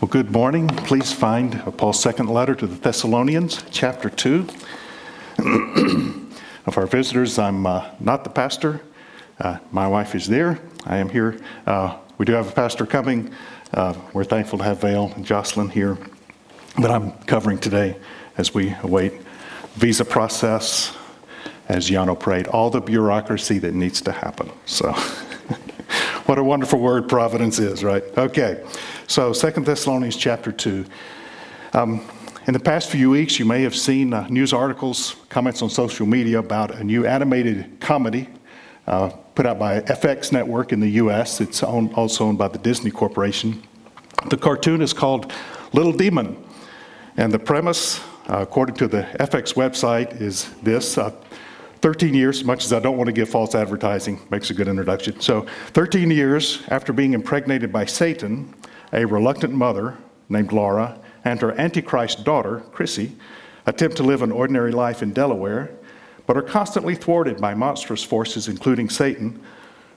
Well, good morning. Please find Paul's second letter to the Thessalonians, chapter 2. of our visitors, I'm uh, not the pastor. Uh, my wife is there. I am here. Uh, we do have a pastor coming. Uh, we're thankful to have Vale and Jocelyn here. But I'm covering today as we await visa process, as Yano prayed, all the bureaucracy that needs to happen. So, what a wonderful word providence is, right? Okay. So, Second Thessalonians chapter 2. Um, in the past few weeks, you may have seen uh, news articles, comments on social media about a new animated comedy uh, put out by FX Network in the U.S. It's owned, also owned by the Disney Corporation. The cartoon is called Little Demon. And the premise, uh, according to the FX website, is this uh, 13 years, much as I don't want to give false advertising, makes a good introduction. So, 13 years after being impregnated by Satan, a reluctant mother named Laura and her Antichrist daughter, Chrissy, attempt to live an ordinary life in Delaware, but are constantly thwarted by monstrous forces, including Satan,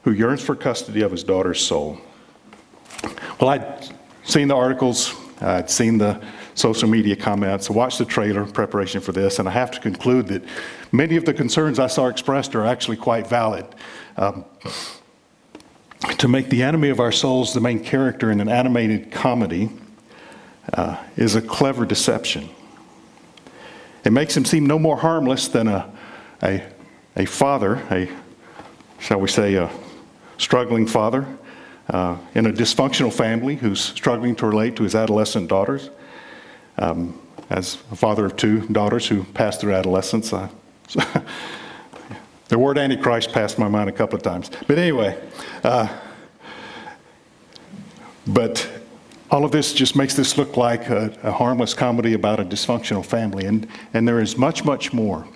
who yearns for custody of his daughter's soul. Well, I'd seen the articles, I'd seen the social media comments, watched the trailer in preparation for this, and I have to conclude that many of the concerns I saw expressed are actually quite valid. Um, to make the enemy of our souls the main character in an animated comedy uh, is a clever deception. It makes him seem no more harmless than a, a, a father, a, shall we say, a struggling father uh, in a dysfunctional family who's struggling to relate to his adolescent daughters. Um, as a father of two daughters who passed through adolescence, I, The word Antichrist passed my mind a couple of times. But anyway, uh, but all of this just makes this look like a, a, harmless comedy about a dysfunctional family. And, and there is much, much more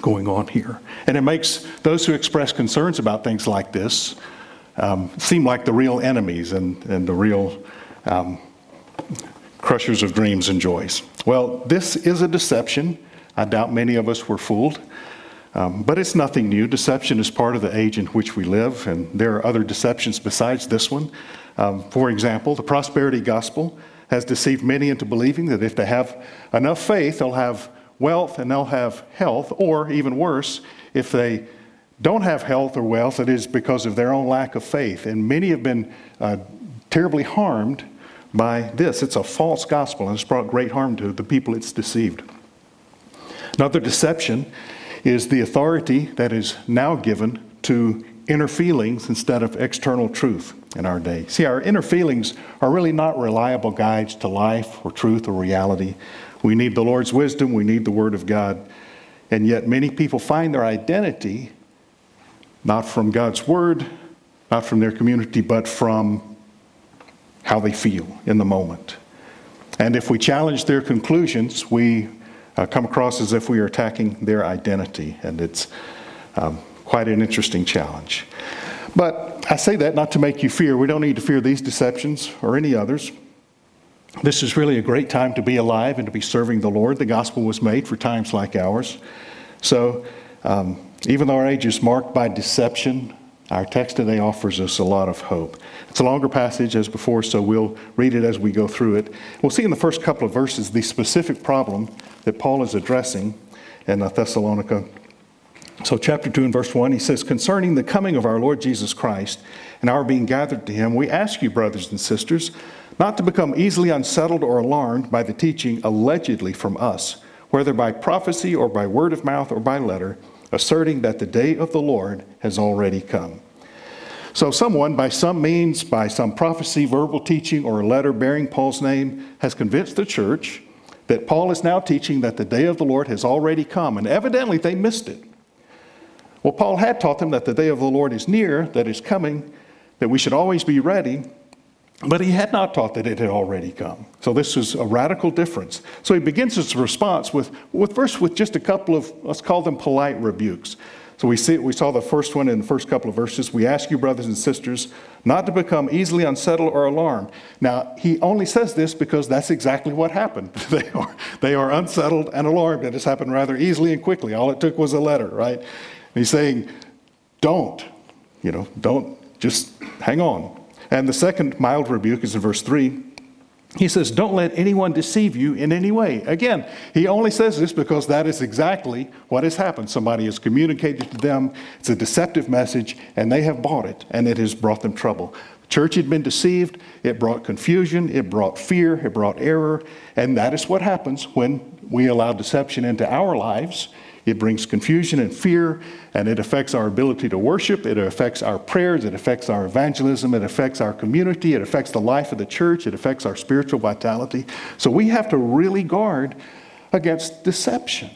going on here. And it makes those who express concerns about things like this um, seem like the real enemies and, and the real um, crushers of dreams and joys. Well, this is a deception. I doubt many of us were fooled. Um, but it's nothing new. Deception is part of the age in which we live, and there are other deceptions besides this one. Um, for example, the prosperity gospel has deceived many into believing that if they have enough faith, they'll have wealth and they'll have health, or even worse, if they don't have health or wealth, it is because of their own lack of faith. And many have been uh, terribly harmed by this. It's a false gospel, and it's brought great harm to the people it's deceived. Another deception is the authority that is now given to inner feelings instead of external truth in our day. See, our inner feelings are really not reliable guides to life or truth or reality. We need the Lord's wisdom, we need the Word of God. And yet, many people find their identity not from God's Word, not from their community, but from how they feel in the moment. And if we challenge their conclusions, we uh, come across as if we are attacking their identity, and it's um, quite an interesting challenge. But I say that not to make you fear. We don't need to fear these deceptions or any others. This is really a great time to be alive and to be serving the Lord. The gospel was made for times like ours. So, um, even though our age is marked by deception, our text today offers us a lot of hope. It's a longer passage as before, so we'll read it as we go through it. We'll see in the first couple of verses the specific problem that Paul is addressing in uh, Thessalonica. So, chapter 2 and verse 1, he says, Concerning the coming of our Lord Jesus Christ and our being gathered to him, we ask you, brothers and sisters, not to become easily unsettled or alarmed by the teaching allegedly from us, whether by prophecy or by word of mouth or by letter, asserting that the day of the Lord has already come. So, someone, by some means, by some prophecy, verbal teaching, or a letter bearing Paul's name, has convinced the church that Paul is now teaching that the day of the Lord has already come, and evidently they missed it. Well, Paul had taught them that the day of the Lord is near, that is coming, that we should always be ready, but he had not taught that it had already come. So this is a radical difference. So he begins his response with, with first with just a couple of, let's call them polite rebukes. So we, see, we saw the first one in the first couple of verses. We ask you, brothers and sisters, not to become easily unsettled or alarmed. Now, he only says this because that's exactly what happened. they, are, they are unsettled and alarmed. and has happened rather easily and quickly. All it took was a letter, right? And he's saying, don't, you know, don't, just hang on. And the second mild rebuke is in verse 3. He says, Don't let anyone deceive you in any way. Again, he only says this because that is exactly what has happened. Somebody has communicated to them, it's a deceptive message, and they have bought it, and it has brought them trouble. The church had been deceived, it brought confusion, it brought fear, it brought error, and that is what happens when we allow deception into our lives it brings confusion and fear, and it affects our ability to worship. It affects our prayers. It affects our evangelism. It affects our community. It affects the life of the church. It affects our spiritual vitality. So we have to really guard against deception.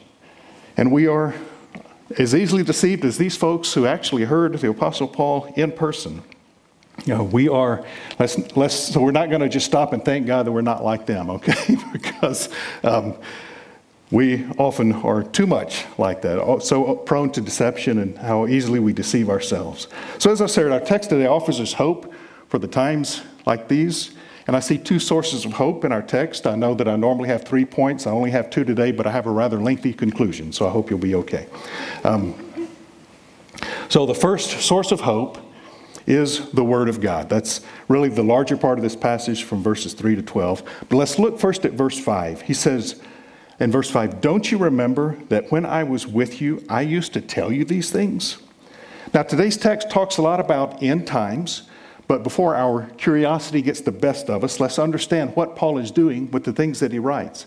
And we are as easily deceived as these folks who actually heard the Apostle Paul in person. You know, we are, let's, let's, so we're not going to just stop and thank God that we're not like them, okay? because um, we often are too much like that, so prone to deception and how easily we deceive ourselves. So, as I said, our text today offers us hope for the times like these. And I see two sources of hope in our text. I know that I normally have three points. I only have two today, but I have a rather lengthy conclusion, so I hope you'll be okay. Um, so, the first source of hope is the Word of God. That's really the larger part of this passage from verses 3 to 12. But let's look first at verse 5. He says, in verse 5, don't you remember that when I was with you, I used to tell you these things? Now, today's text talks a lot about end times, but before our curiosity gets the best of us, let's understand what Paul is doing with the things that he writes.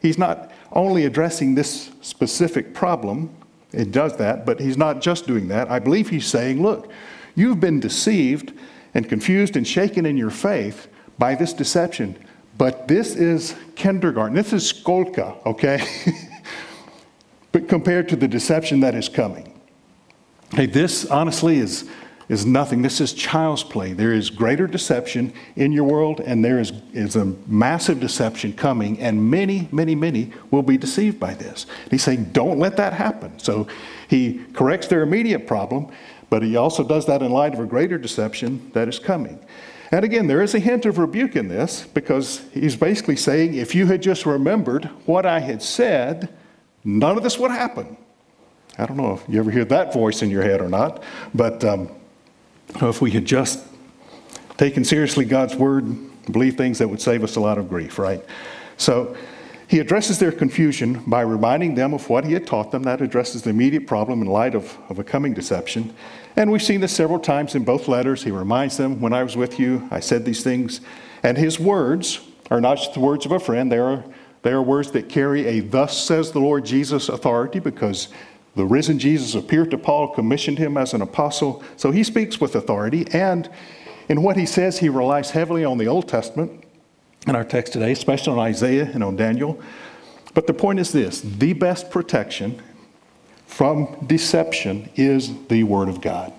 He's not only addressing this specific problem, it does that, but he's not just doing that. I believe he's saying, look, you've been deceived and confused and shaken in your faith by this deception. But this is kindergarten. This is skolka, okay? but compared to the deception that is coming. Hey, this honestly is, is nothing. This is child's play. There is greater deception in your world, and there is, is a massive deception coming, and many, many, many will be deceived by this. And he's saying, don't let that happen. So he corrects their immediate problem, but he also does that in light of a greater deception that is coming. And again, there is a hint of rebuke in this because he's basically saying, if you had just remembered what I had said, none of this would happen. I don't know if you ever hear that voice in your head or not, but um, if we had just taken seriously God's word, believe things that would save us a lot of grief, right? So he addresses their confusion by reminding them of what he had taught them. That addresses the immediate problem in light of, of a coming deception. And we've seen this several times in both letters. He reminds them, When I was with you, I said these things. And his words are not just the words of a friend, they are, they are words that carry a thus says the Lord Jesus authority because the risen Jesus appeared to Paul, commissioned him as an apostle. So he speaks with authority. And in what he says, he relies heavily on the Old Testament in our text today, especially on Isaiah and on Daniel. But the point is this the best protection from deception is the Word of God.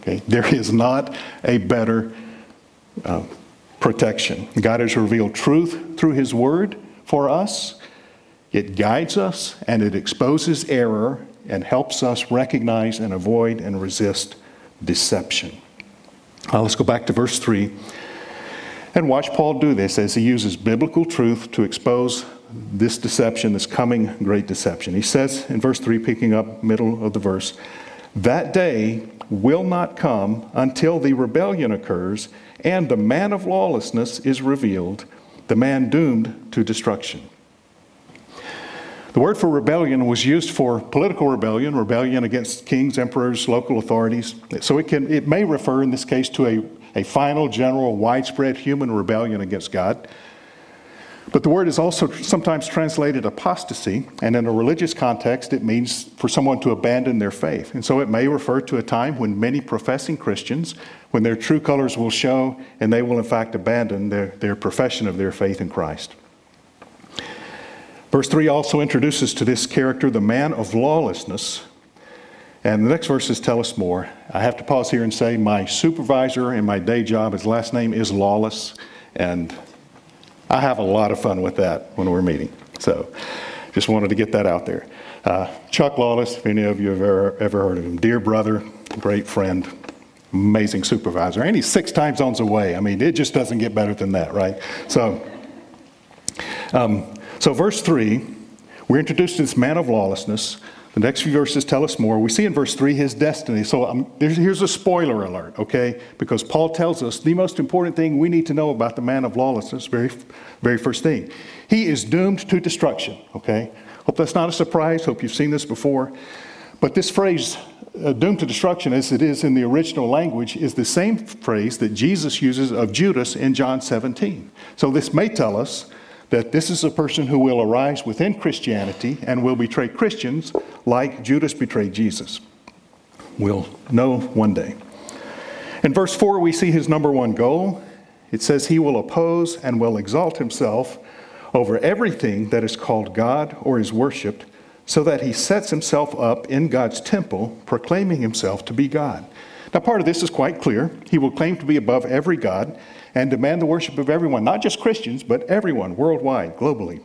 Okay? There is not a better uh, protection. God has revealed truth through His Word for us. It guides us and it exposes error and helps us recognize and avoid and resist deception. Uh, let's go back to verse 3 and watch Paul do this as he uses biblical truth to expose this deception, this coming great deception. He says in verse 3, picking up middle of the verse, that day will not come until the rebellion occurs and the man of lawlessness is revealed, the man doomed to destruction. The word for rebellion was used for political rebellion, rebellion against kings, emperors, local authorities. So it, can, it may refer in this case to a, a final, general, widespread human rebellion against God. But the word is also sometimes translated apostasy, and in a religious context, it means for someone to abandon their faith. And so it may refer to a time when many professing Christians, when their true colors will show, and they will in fact abandon their, their profession of their faith in Christ. Verse 3 also introduces to this character the man of lawlessness. And the next verses tell us more. I have to pause here and say my supervisor in my day job, his last name is Lawless. And I have a lot of fun with that when we're meeting. So just wanted to get that out there. Uh, Chuck Lawless, if any of you have ever, ever heard of him, dear brother, great friend, amazing supervisor. And he's six time zones away. I mean, it just doesn't get better than that, right? So, um, so verse 3, we're introduced to this man of lawlessness. The next few verses tell us more. We see in verse 3 his destiny. So um, here's a spoiler alert, okay? Because Paul tells us the most important thing we need to know about the man of lawlessness, very, very first thing. He is doomed to destruction, okay? Hope that's not a surprise. Hope you've seen this before. But this phrase, uh, doomed to destruction, as it is in the original language, is the same phrase that Jesus uses of Judas in John 17. So this may tell us that this is a person who will arise within Christianity and will betray Christians like Judas betrayed Jesus. We'll know one day. In verse 4, we see his number one goal. It says, He will oppose and will exalt himself over everything that is called God or is worshiped, so that he sets himself up in God's temple, proclaiming himself to be God. Now, part of this is quite clear. He will claim to be above every God and demand the worship of everyone, not just Christians, but everyone worldwide, globally.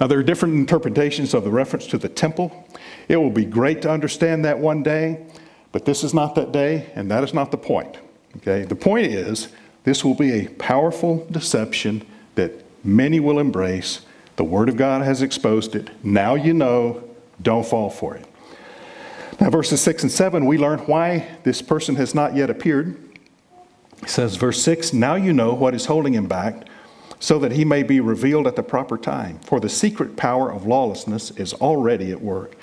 Now, there are different interpretations of the reference to the temple. It will be great to understand that one day, but this is not that day, and that is not the point. Okay? The point is, this will be a powerful deception that many will embrace. The Word of God has exposed it. Now you know, don't fall for it. Now, verses 6 and 7, we learn why this person has not yet appeared. It says, verse 6 Now you know what is holding him back, so that he may be revealed at the proper time. For the secret power of lawlessness is already at work.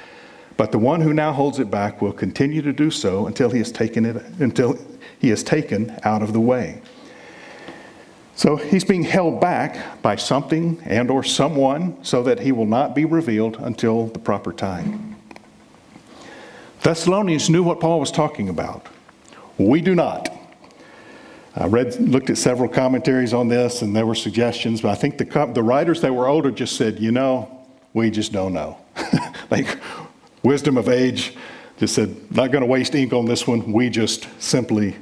But the one who now holds it back will continue to do so until he has taken it until he is taken out of the way. So he's being held back by something and or someone so that he will not be revealed until the proper time. Thessalonians knew what Paul was talking about. We do not. I read, looked at several commentaries on this, and there were suggestions, but I think the, the writers that were older just said, you know, we just don't know. like wisdom of age just said, not going to waste ink on this one. We just simply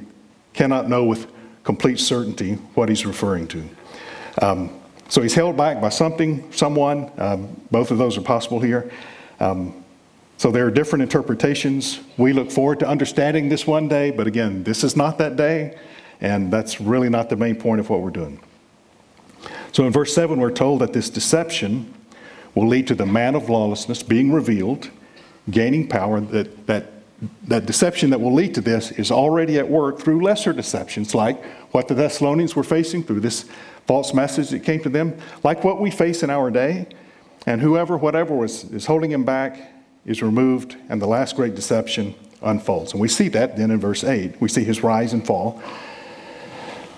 cannot know with complete certainty what he's referring to. Um, so he's held back by something, someone. Um, both of those are possible here. Um, so there are different interpretations. We look forward to understanding this one day, but again, this is not that day. And that's really not the main point of what we're doing. So in verse 7, we're told that this deception will lead to the man of lawlessness being revealed, gaining power. That, that, that deception that will lead to this is already at work through lesser deceptions, like what the Thessalonians were facing through this false message that came to them, like what we face in our day. And whoever, whatever was, is holding him back is removed, and the last great deception unfolds. And we see that then in verse 8. We see his rise and fall.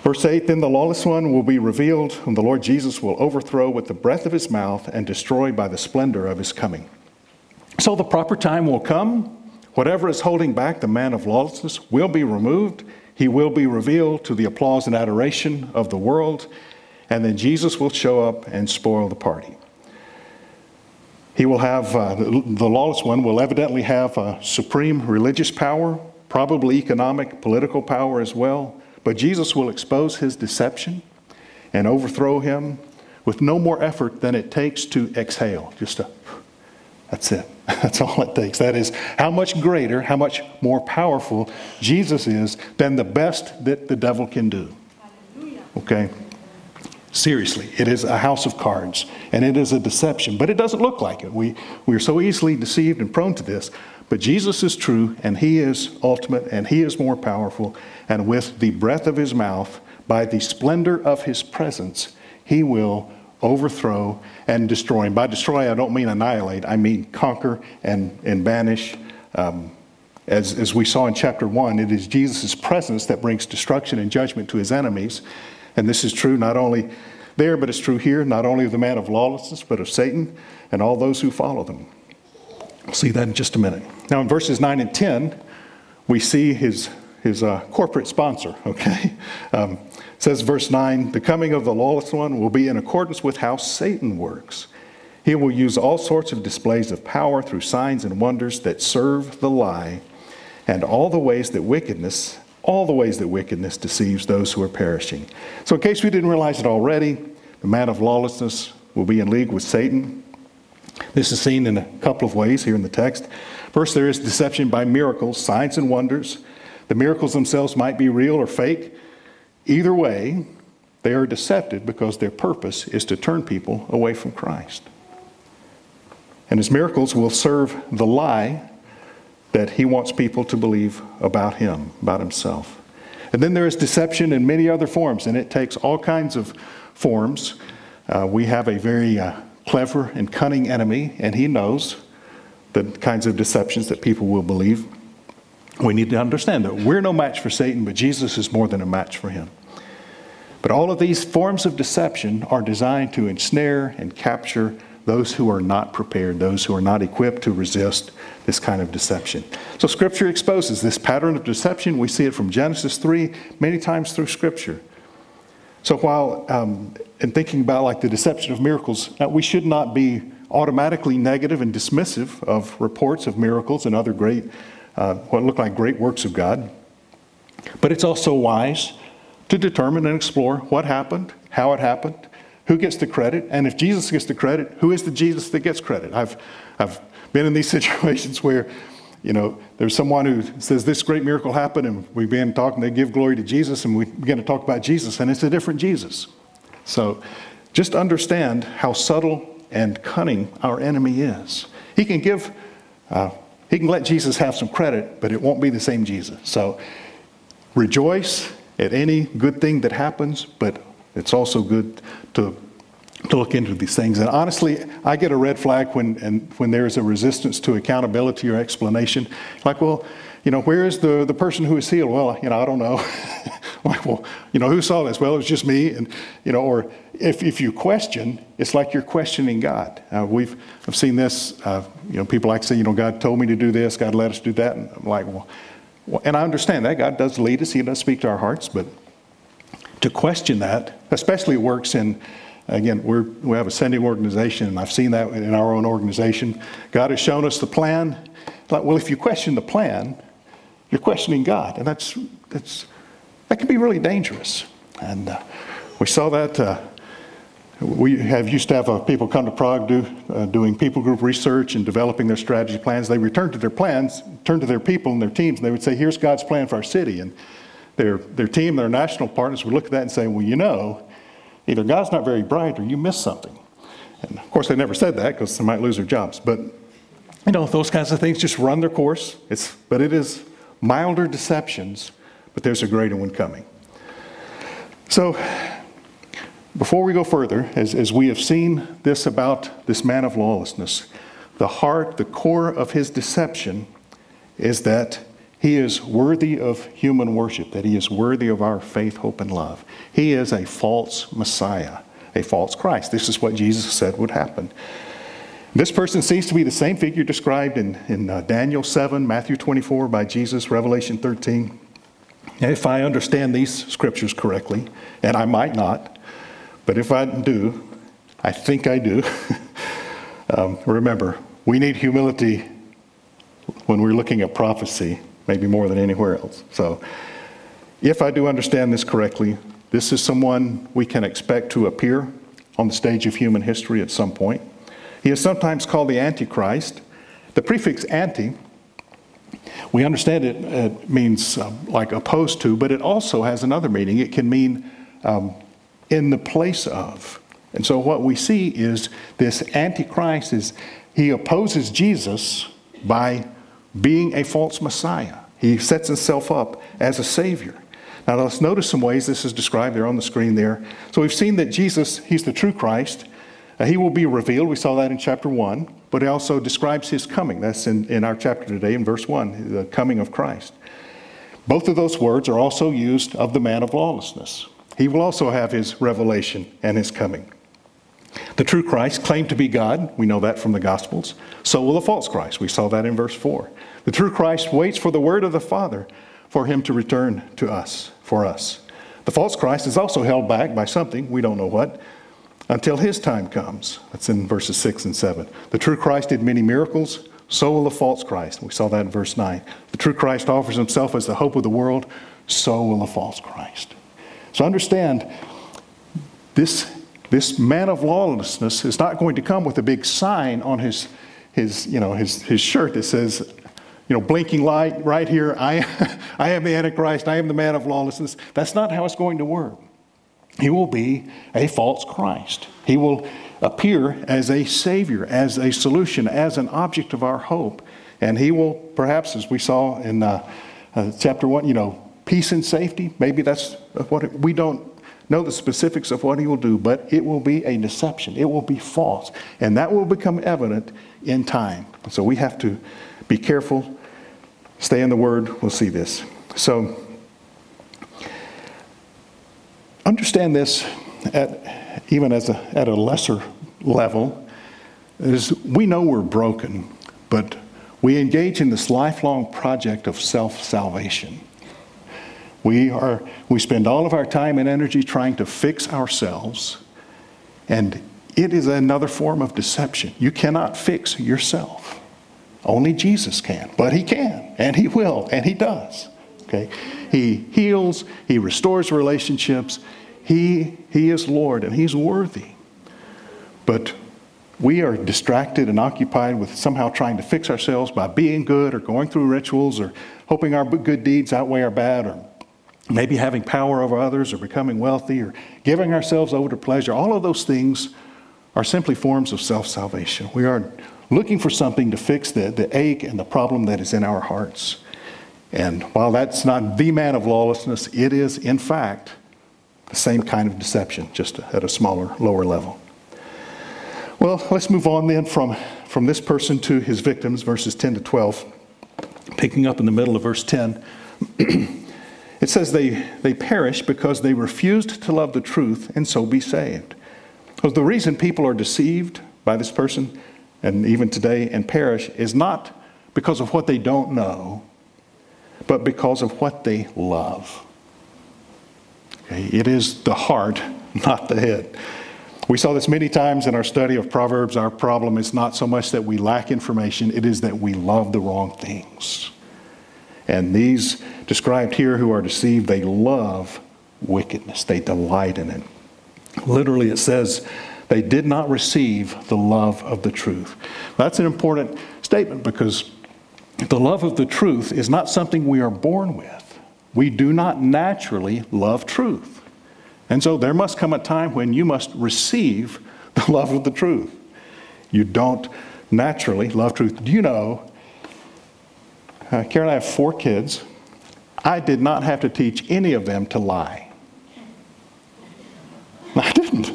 Verse 8 Then the lawless one will be revealed, whom the Lord Jesus will overthrow with the breath of his mouth and destroy by the splendor of his coming. So the proper time will come. Whatever is holding back the man of lawlessness will be removed. He will be revealed to the applause and adoration of the world. And then Jesus will show up and spoil the party. He will have, uh, the lawless one will evidently have a supreme religious power, probably economic, political power as well. But Jesus will expose his deception and overthrow him with no more effort than it takes to exhale. Just a, that's it. That's all it takes. That is how much greater, how much more powerful Jesus is than the best that the devil can do. Okay? Seriously, it is a house of cards and it is a deception, but it doesn't look like it. We, we are so easily deceived and prone to this. But Jesus is true, and He is ultimate, and He is more powerful. And with the breath of His mouth, by the splendor of His presence, He will overthrow and destroy. And by destroy, I don't mean annihilate, I mean conquer and, and banish. Um, as, as we saw in chapter 1, it is Jesus' presence that brings destruction and judgment to his enemies. And this is true not only there, but it's true here, not only of the man of lawlessness, but of Satan and all those who follow them. We'll see that in just a minute. Now, in verses 9 and 10, we see his, his uh, corporate sponsor, okay? Um, says verse 9 the coming of the lawless one will be in accordance with how Satan works. He will use all sorts of displays of power through signs and wonders that serve the lie, and all the ways that wickedness, all the ways that wickedness deceives those who are perishing. So, in case we didn't realize it already, the man of lawlessness will be in league with Satan. This is seen in a couple of ways here in the text. First, there is deception by miracles, signs, and wonders. The miracles themselves might be real or fake. Either way, they are deceptive because their purpose is to turn people away from Christ. And his miracles will serve the lie that he wants people to believe about him, about himself. And then there is deception in many other forms, and it takes all kinds of forms. Uh, we have a very uh, clever and cunning enemy, and he knows the kinds of deceptions that people will believe. We need to understand that we're no match for Satan, but Jesus is more than a match for him. But all of these forms of deception are designed to ensnare and capture those who are not prepared, those who are not equipped to resist this kind of deception. So, Scripture exposes this pattern of deception. We see it from Genesis 3 many times through Scripture. So, while um, in thinking about like the deception of miracles, uh, we should not be automatically negative and dismissive of reports of miracles and other great, uh, what look like great works of God. But it's also wise to determine and explore what happened, how it happened, who gets the credit, and if Jesus gets the credit, who is the Jesus that gets credit? I've, I've been in these situations where, you know, there's someone who says this great miracle happened, and we begin talking, they give glory to Jesus, and we begin to talk about Jesus, and it's a different Jesus. So just understand how subtle and cunning our enemy is. He can give, uh, he can let Jesus have some credit, but it won't be the same Jesus. So rejoice at any good thing that happens, but it's also good to, to look into these things. And honestly, I get a red flag when, and when there is a resistance to accountability or explanation. Like, well, you know, where is the, the person who is healed? Well, you know, I don't know. like, well, you know, who saw this? Well, it was just me. And, you know, or if, if you question, it's like you're questioning God. Uh, we've I've seen this, uh, you know, people like say, you know, God told me to do this, God let us do that. And I'm like, well, well, and I understand that. God does lead us, He does speak to our hearts, but to question that, especially works in, again, we're, we have a sending organization, and I've seen that in our own organization. God has shown us the plan. Like, well, if you question the plan, you're questioning God, and that's, that's, that can be really dangerous. And uh, we saw that. Uh, we have used to have uh, people come to Prague do, uh, doing people group research and developing their strategy plans. They return to their plans, turn to their people and their teams, and they would say, Here's God's plan for our city. And their, their team, their national partners would look at that and say, Well, you know, either God's not very bright or you missed something. And of course, they never said that because they might lose their jobs. But, you know, those kinds of things just run their course. It's, but it is milder deceptions, but there's a greater one coming. So, before we go further, as, as we have seen this about this man of lawlessness, the heart, the core of his deception is that he is worthy of human worship, that he is worthy of our faith, hope, and love. He is a false Messiah, a false Christ. This is what Jesus said would happen. This person seems to be the same figure described in, in uh, Daniel 7, Matthew 24 by Jesus, Revelation 13. If I understand these scriptures correctly, and I might not, but if I do, I think I do. um, remember, we need humility when we're looking at prophecy, maybe more than anywhere else. So, if I do understand this correctly, this is someone we can expect to appear on the stage of human history at some point. He is sometimes called the Antichrist. The prefix anti, we understand it, it means um, like opposed to, but it also has another meaning. It can mean um, in the place of. And so what we see is this Antichrist is he opposes Jesus by being a false Messiah. He sets himself up as a Savior. Now let's notice some ways this is described there on the screen there. So we've seen that Jesus, he's the true Christ. Uh, he will be revealed. We saw that in chapter 1. But he also describes his coming. That's in, in our chapter today in verse 1, the coming of Christ. Both of those words are also used of the man of lawlessness. He will also have his revelation and his coming. The true Christ claimed to be God. We know that from the Gospels. So will the false Christ. We saw that in verse 4. The true Christ waits for the word of the Father for him to return to us, for us. The false Christ is also held back by something, we don't know what, until his time comes. That's in verses 6 and 7. The true Christ did many miracles, so will the false Christ. We saw that in verse 9. The true Christ offers himself as the hope of the world, so will the false Christ. So understand, this, this man of lawlessness is not going to come with a big sign on his, his, you know, his, his shirt that says, you know, blinking light right here, I, I am the Antichrist, I am the man of lawlessness. That's not how it's going to work. He will be a false Christ. He will appear as a Savior, as a solution, as an object of our hope. And He will, perhaps, as we saw in uh, uh, chapter 1, you know, peace and safety. Maybe that's what it, we don't know the specifics of what He will do, but it will be a deception. It will be false. And that will become evident in time. So we have to be careful, stay in the Word. We'll see this. So, understand this at, even as a, at a lesser level is we know we're broken, but we engage in this lifelong project of self-salvation. We are we spend all of our time and energy trying to fix ourselves, and it is another form of deception. You cannot fix yourself. Only Jesus can, but he can, and he will, and he does. Okay? He heals, he restores relationships, he, he is Lord and He's worthy. But we are distracted and occupied with somehow trying to fix ourselves by being good or going through rituals or hoping our good deeds outweigh our bad or maybe having power over others or becoming wealthy or giving ourselves over to pleasure. All of those things are simply forms of self salvation. We are looking for something to fix the, the ache and the problem that is in our hearts. And while that's not the man of lawlessness, it is, in fact, the same kind of deception, just at a smaller, lower level. Well, let's move on then from, from this person to his victims, verses 10 to 12. Picking up in the middle of verse 10, it says, they, they perish because they refused to love the truth and so be saved. Because the reason people are deceived by this person, and even today, and perish, is not because of what they don't know, but because of what they love. Okay? It is the heart, not the head. We saw this many times in our study of Proverbs. Our problem is not so much that we lack information, it is that we love the wrong things. And these described here who are deceived, they love wickedness, they delight in it. Literally, it says, they did not receive the love of the truth. That's an important statement because the love of the truth is not something we are born with. We do not naturally love truth. And so there must come a time when you must receive the love of the truth. You don't naturally love truth. Do you know, uh, Karen I have four kids. I did not have to teach any of them to lie. I didn't.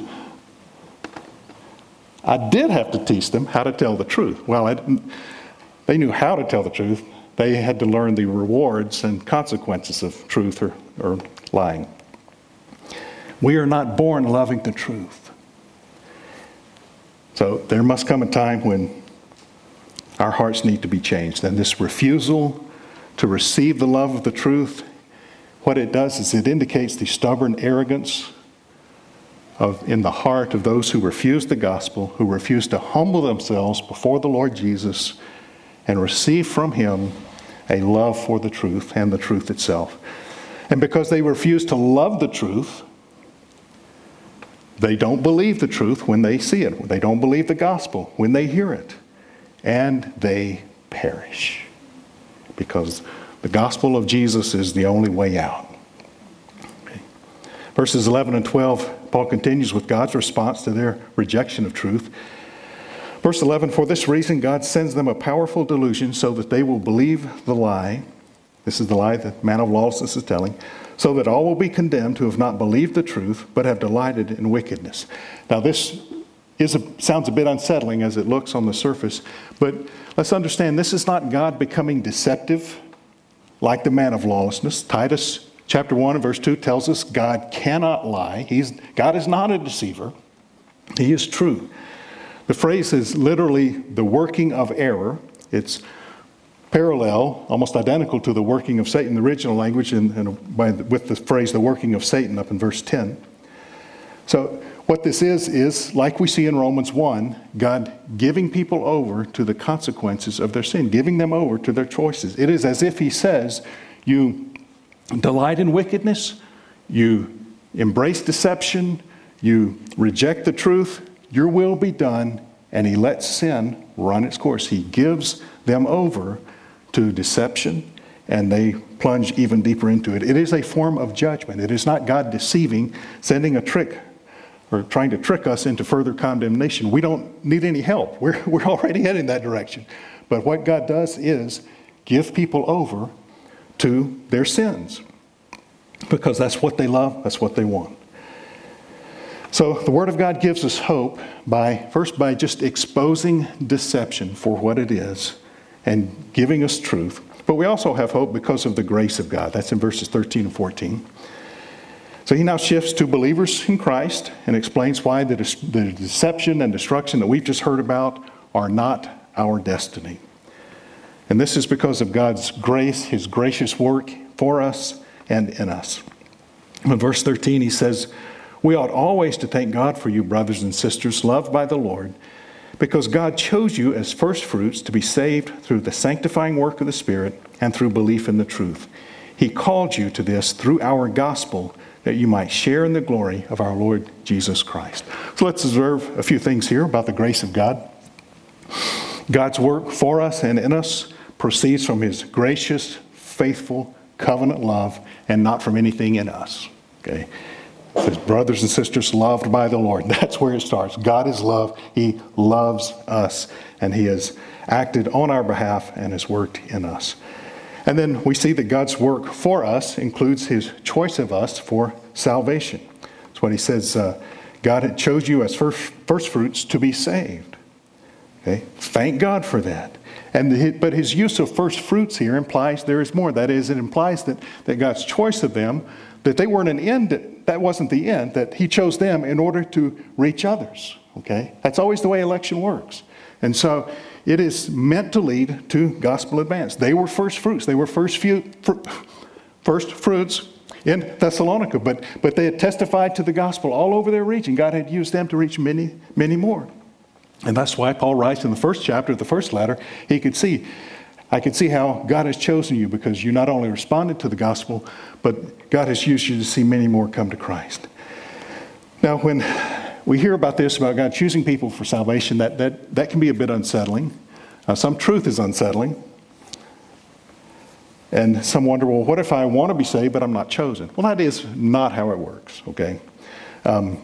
I did have to teach them how to tell the truth. Well, they knew how to tell the truth, they had to learn the rewards and consequences of truth or, or lying. We are not born loving the truth. So there must come a time when our hearts need to be changed. And this refusal to receive the love of the truth, what it does is it indicates the stubborn arrogance of, in the heart of those who refuse the gospel, who refuse to humble themselves before the Lord Jesus and receive from Him a love for the truth and the truth itself. And because they refuse to love the truth, they don't believe the truth when they see it. They don't believe the gospel when they hear it. And they perish. Because the gospel of Jesus is the only way out. Verses 11 and 12, Paul continues with God's response to their rejection of truth. Verse 11 For this reason, God sends them a powerful delusion so that they will believe the lie. This is the lie that man of lawlessness is telling. So that all will be condemned who have not believed the truth, but have delighted in wickedness. Now, this is a, sounds a bit unsettling as it looks on the surface, but let's understand this is not God becoming deceptive like the man of lawlessness. Titus chapter 1 and verse 2 tells us God cannot lie. He's, God is not a deceiver, He is true. The phrase is literally the working of error. It's parallel, almost identical to the working of Satan, the original language, in, in, by, with the phrase the working of Satan up in verse 10. So, what this is, is like we see in Romans 1, God giving people over to the consequences of their sin, giving them over to their choices. It is as if He says, You delight in wickedness, you embrace deception, you reject the truth, your will be done, and he lets sin run its course. He gives them over to deception, and they plunge even deeper into it. It is a form of judgment. It is not God deceiving, sending a trick or trying to trick us into further condemnation. We don't need any help. We're, we're already heading that direction. But what God does is give people over to their sins because that's what they love, that's what they want. So the Word of God gives us hope by, first, by just exposing deception for what it is and giving us truth. But we also have hope because of the grace of God. That's in verses 13 and 14. So he now shifts to believers in Christ and explains why the, the deception and destruction that we've just heard about are not our destiny. And this is because of God's grace, his gracious work for us and in us. In verse 13, he says, We ought always to thank God for you, brothers and sisters, loved by the Lord, because God chose you as firstfruits to be saved through the sanctifying work of the Spirit and through belief in the truth. He called you to this through our gospel that you might share in the glory of our Lord Jesus Christ. So let's observe a few things here about the grace of God. God's work for us and in us proceeds from his gracious, faithful, covenant love and not from anything in us. Okay? His brothers and sisters loved by the Lord. That's where it starts. God is love. He loves us, and He has acted on our behalf and has worked in us. And then we see that God's work for us includes his choice of us for salvation. That's what he says uh, God had chose you as first, first fruits to be saved. Okay? Thank God for that. And but his use of first fruits here implies there is more. That is, it implies that, that God's choice of them, that they weren't an end, that wasn't the end, that he chose them in order to reach others. Okay? That's always the way election works. And so it is meant to lead to gospel advance. They were first fruits. They were first few, first fruits in Thessalonica, but, but they had testified to the gospel all over their region. God had used them to reach many, many more. And that's why Paul writes in the first chapter of the first letter, he could see, I could see how God has chosen you because you not only responded to the gospel, but God has used you to see many more come to Christ. Now, when we hear about this, about God choosing people for salvation, that, that, that can be a bit unsettling. Uh, some truth is unsettling. And some wonder, well, what if I want to be saved, but I'm not chosen? Well, that is not how it works, okay? Um,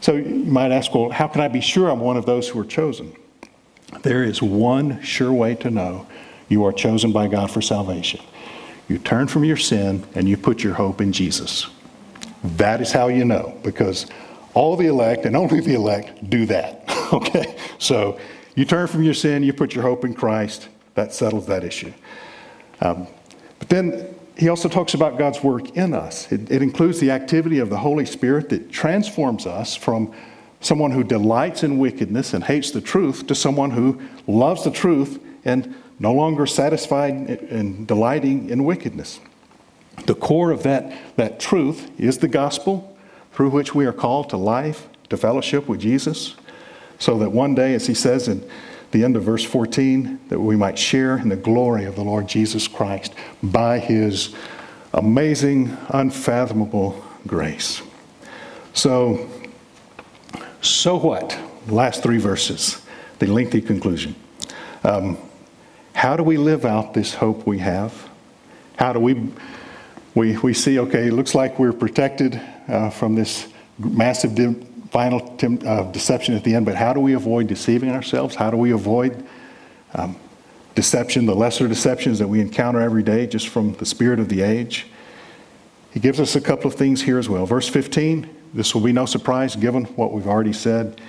so you might ask, well, how can I be sure I'm one of those who are chosen? There is one sure way to know you are chosen by God for salvation. You turn from your sin and you put your hope in Jesus. That is how you know, because all the elect and only the elect do that. okay? So you turn from your sin, you put your hope in Christ. That settles that issue. Um, but then he also talks about God's work in us. It, it includes the activity of the Holy Spirit that transforms us from someone who delights in wickedness and hates the truth to someone who loves the truth and no longer satisfied and delighting in wickedness. The core of that, that truth is the gospel through which we are called to life, to fellowship with Jesus, so that one day, as he says in the end of verse 14, that we might share in the glory of the Lord Jesus Christ by his amazing, unfathomable grace. So, so what? Last three verses, the lengthy conclusion. Um, how do we live out this hope we have? How do we, we, we see, okay, it looks like we're protected uh, from this massive final uh, deception at the end, but how do we avoid deceiving ourselves? How do we avoid um, deception, the lesser deceptions that we encounter every day just from the spirit of the age? He gives us a couple of things here as well. Verse 15, this will be no surprise given what we've already said.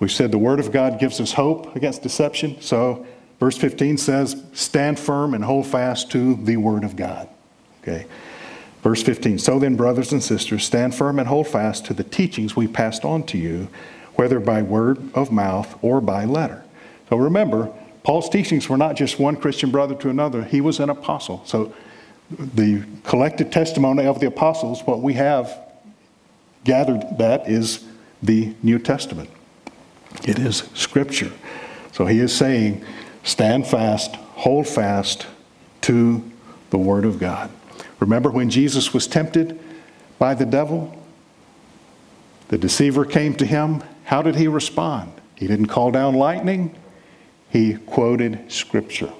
We've said the Word of God gives us hope against deception. So, verse 15 says, Stand firm and hold fast to the Word of God. Okay? Verse 15 So then, brothers and sisters, stand firm and hold fast to the teachings we passed on to you, whether by word of mouth or by letter. So remember, Paul's teachings were not just one Christian brother to another, he was an apostle. So the collected testimony of the apostles, what we have gathered that is the New Testament. It is Scripture. So he is saying, stand fast, hold fast to the Word of God. Remember when Jesus was tempted by the devil? The deceiver came to him. How did he respond? He didn't call down lightning, he quoted Scripture.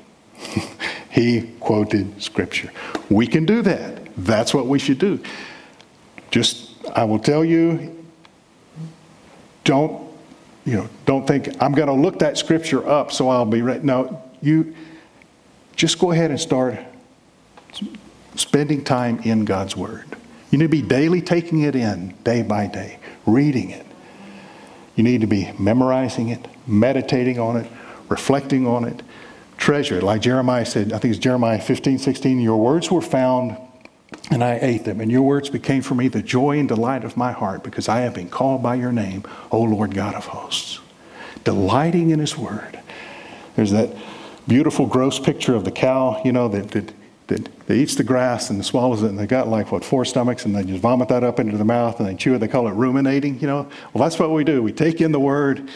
he quoted Scripture. We can do that. That's what we should do. Just, I will tell you, don't, you know, don't think I'm going to look that scripture up so I'll be right. No, you just go ahead and start spending time in God's Word. You need to be daily taking it in, day by day, reading it. You need to be memorizing it, meditating on it, reflecting on it, treasure it. Like Jeremiah said, I think it's Jeremiah 15, 16, your words were found and I ate them, and your words became for me the joy and delight of my heart because I have been called by your name, O Lord God of hosts. Delighting in his word. There's that beautiful, gross picture of the cow, you know, that, that that, that eats the grass and swallows it, and they got like, what, four stomachs, and they just vomit that up into the mouth and they chew it. They call it ruminating, you know. Well, that's what we do. We take in the word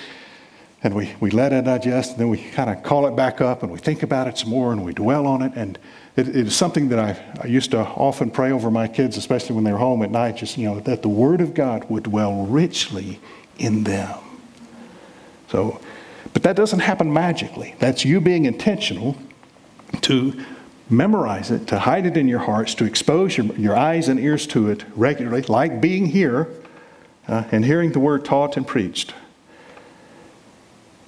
and we, we let it digest, and then we kind of call it back up and we think about it some more and we dwell on it. And it, it is something that I, I used to often pray over my kids, especially when they were home at night, just, you know, that the word of God would dwell richly in them. So, but that doesn't happen magically. That's you being intentional to memorize it, to hide it in your hearts, to expose your, your eyes and ears to it regularly, like being here uh, and hearing the word taught and preached.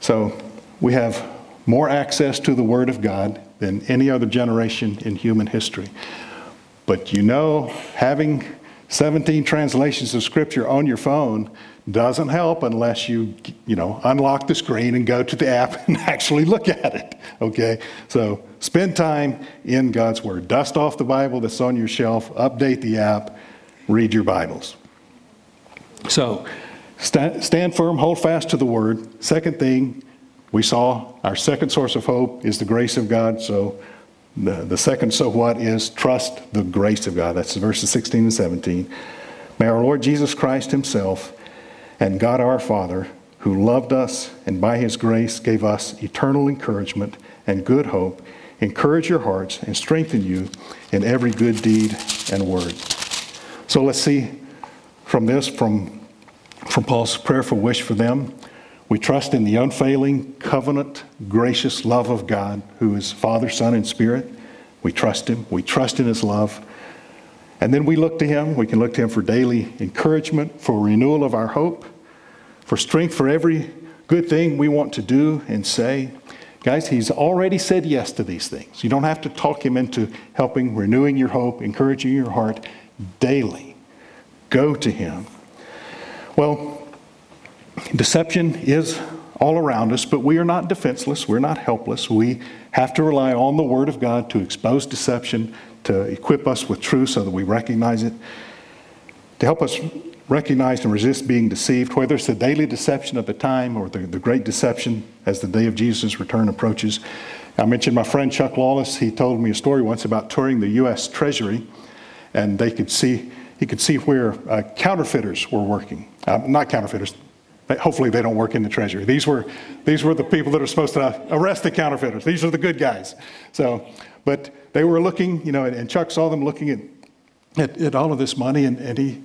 So we have more access to the Word of God than any other generation in human history. But you know, having 17 translations of Scripture on your phone doesn't help unless you, you know, unlock the screen and go to the app and actually look at it. Okay? So spend time in God's Word. Dust off the Bible that's on your shelf, update the app, read your Bibles. So stand, stand firm, hold fast to the Word. Second thing, we saw our second source of hope is the grace of God. So the, the second so what is trust the grace of God. That's verses 16 and 17. May our Lord Jesus Christ Himself and God our Father, who loved us and by his grace gave us eternal encouragement and good hope, encourage your hearts and strengthen you in every good deed and word. So let's see from this, from, from Paul's prayerful wish for them. We trust in the unfailing, covenant, gracious love of God, who is Father, Son, and Spirit. We trust Him. We trust in His love. And then we look to Him. We can look to Him for daily encouragement, for renewal of our hope, for strength for every good thing we want to do and say. Guys, He's already said yes to these things. You don't have to talk Him into helping, renewing your hope, encouraging your heart daily. Go to Him. Well, deception is all around us, but we are not defenseless. We're not helpless. We have to rely on the Word of God to expose deception, to equip us with truth so that we recognize it, to help us recognize and resist being deceived, whether it's the daily deception of the time or the, the great deception as the day of Jesus' return approaches. I mentioned my friend Chuck Lawless. He told me a story once about touring the U.S. Treasury, and they could see he could see where uh, counterfeiters were working. Uh, not counterfeiters. Hopefully, they don't work in the Treasury. These were these were the people that are supposed to arrest the counterfeiters. These are the good guys. So, but they were looking, you know, and Chuck saw them looking at, at, at all of this money, and, and, he,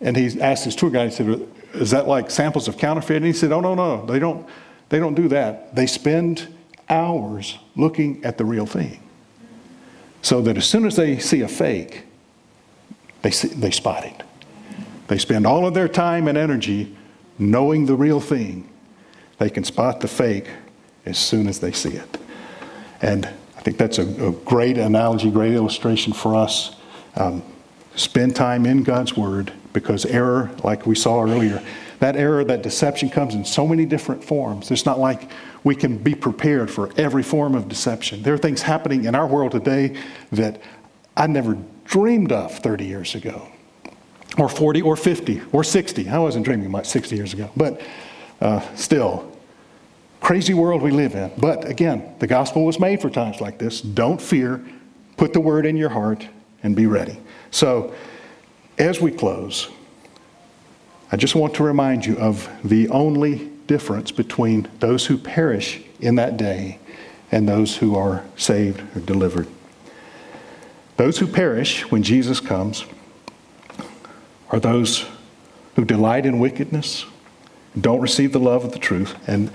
and he asked his tour guide, he said, Is that like samples of counterfeit? And he said, Oh, no, no, they don't, they don't do that. They spend hours looking at the real thing. So that as soon as they see a fake, they, see, they spot it. They spend all of their time and energy knowing the real thing. They can spot the fake as soon as they see it. And think that's a, a great analogy, great illustration for us. Um, spend time in God's Word because error, like we saw earlier, that error, that deception comes in so many different forms. It's not like we can be prepared for every form of deception. There are things happening in our world today that I never dreamed of 30 years ago, or 40, or 50, or 60. I wasn't dreaming much 60 years ago, but uh, still, crazy world we live in. But again, the gospel was made for times like this. Don't fear. Put the word in your heart and be ready. So, as we close, I just want to remind you of the only difference between those who perish in that day and those who are saved or delivered. Those who perish when Jesus comes are those who delight in wickedness, don't receive the love of the truth, and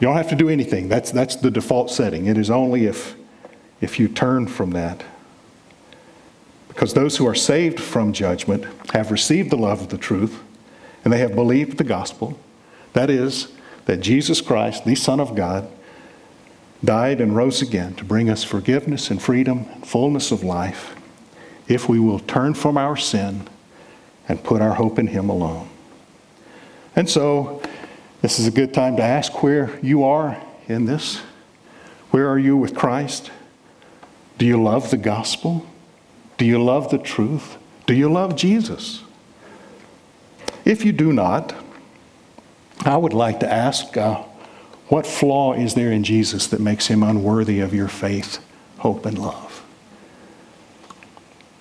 you don't have to do anything. That's, that's the default setting. It is only if, if you turn from that. Because those who are saved from judgment have received the love of the truth and they have believed the gospel. That is, that Jesus Christ, the Son of God, died and rose again to bring us forgiveness and freedom and fullness of life if we will turn from our sin and put our hope in Him alone. And so, this is a good time to ask where you are in this. Where are you with Christ? Do you love the gospel? Do you love the truth? Do you love Jesus? If you do not, I would like to ask uh, what flaw is there in Jesus that makes him unworthy of your faith, hope, and love?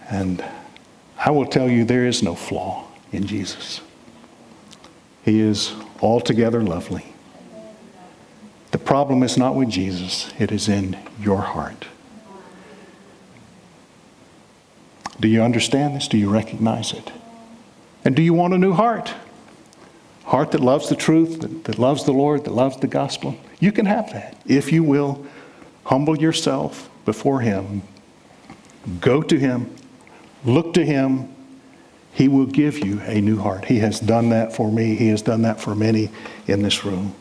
And I will tell you there is no flaw in Jesus. He is altogether lovely. The problem is not with Jesus, it is in your heart. Do you understand this? Do you recognize it? And do you want a new heart? Heart that loves the truth, that, that loves the Lord, that loves the gospel? You can have that if you will humble yourself before Him, go to Him, look to Him. He will give you a new heart. He has done that for me, He has done that for many in this room.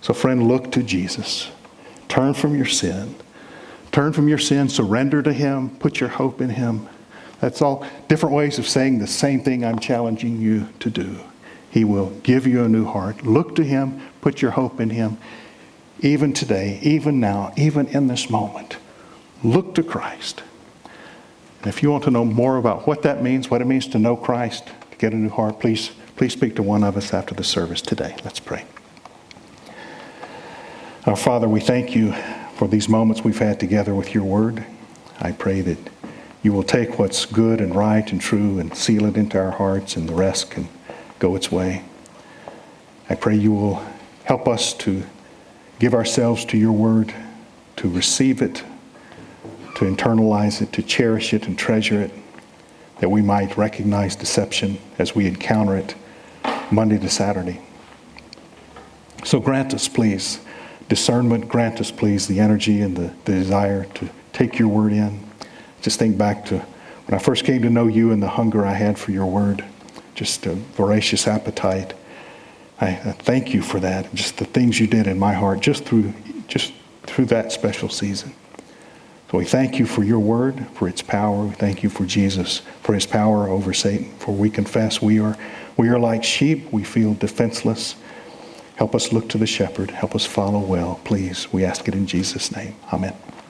So, friend, look to Jesus. Turn from your sin. Turn from your sin, surrender to Him, put your hope in Him. That's all different ways of saying the same thing I'm challenging you to do. He will give you a new heart. Look to Him, put your hope in Him. Even today, even now, even in this moment, look to Christ. And if you want to know more about what that means, what it means to know Christ, to get a new heart, please, please speak to one of us after the service today. Let's pray. Our Father, we thank you for these moments we've had together with your word. I pray that you will take what's good and right and true and seal it into our hearts, and the rest can go its way. I pray you will help us to give ourselves to your word, to receive it, to internalize it, to cherish it and treasure it, that we might recognize deception as we encounter it Monday to Saturday. So grant us, please discernment. Grant us, please, the energy and the, the desire to take your word in. Just think back to when I first came to know you and the hunger I had for your word, just a voracious appetite. I, I thank you for that. Just the things you did in my heart, just through, just through that special season. So we thank you for your word, for its power. We thank you for Jesus, for his power over Satan. For we confess we are, we are like sheep. We feel defenseless. Help us look to the shepherd. Help us follow well, please. We ask it in Jesus' name. Amen.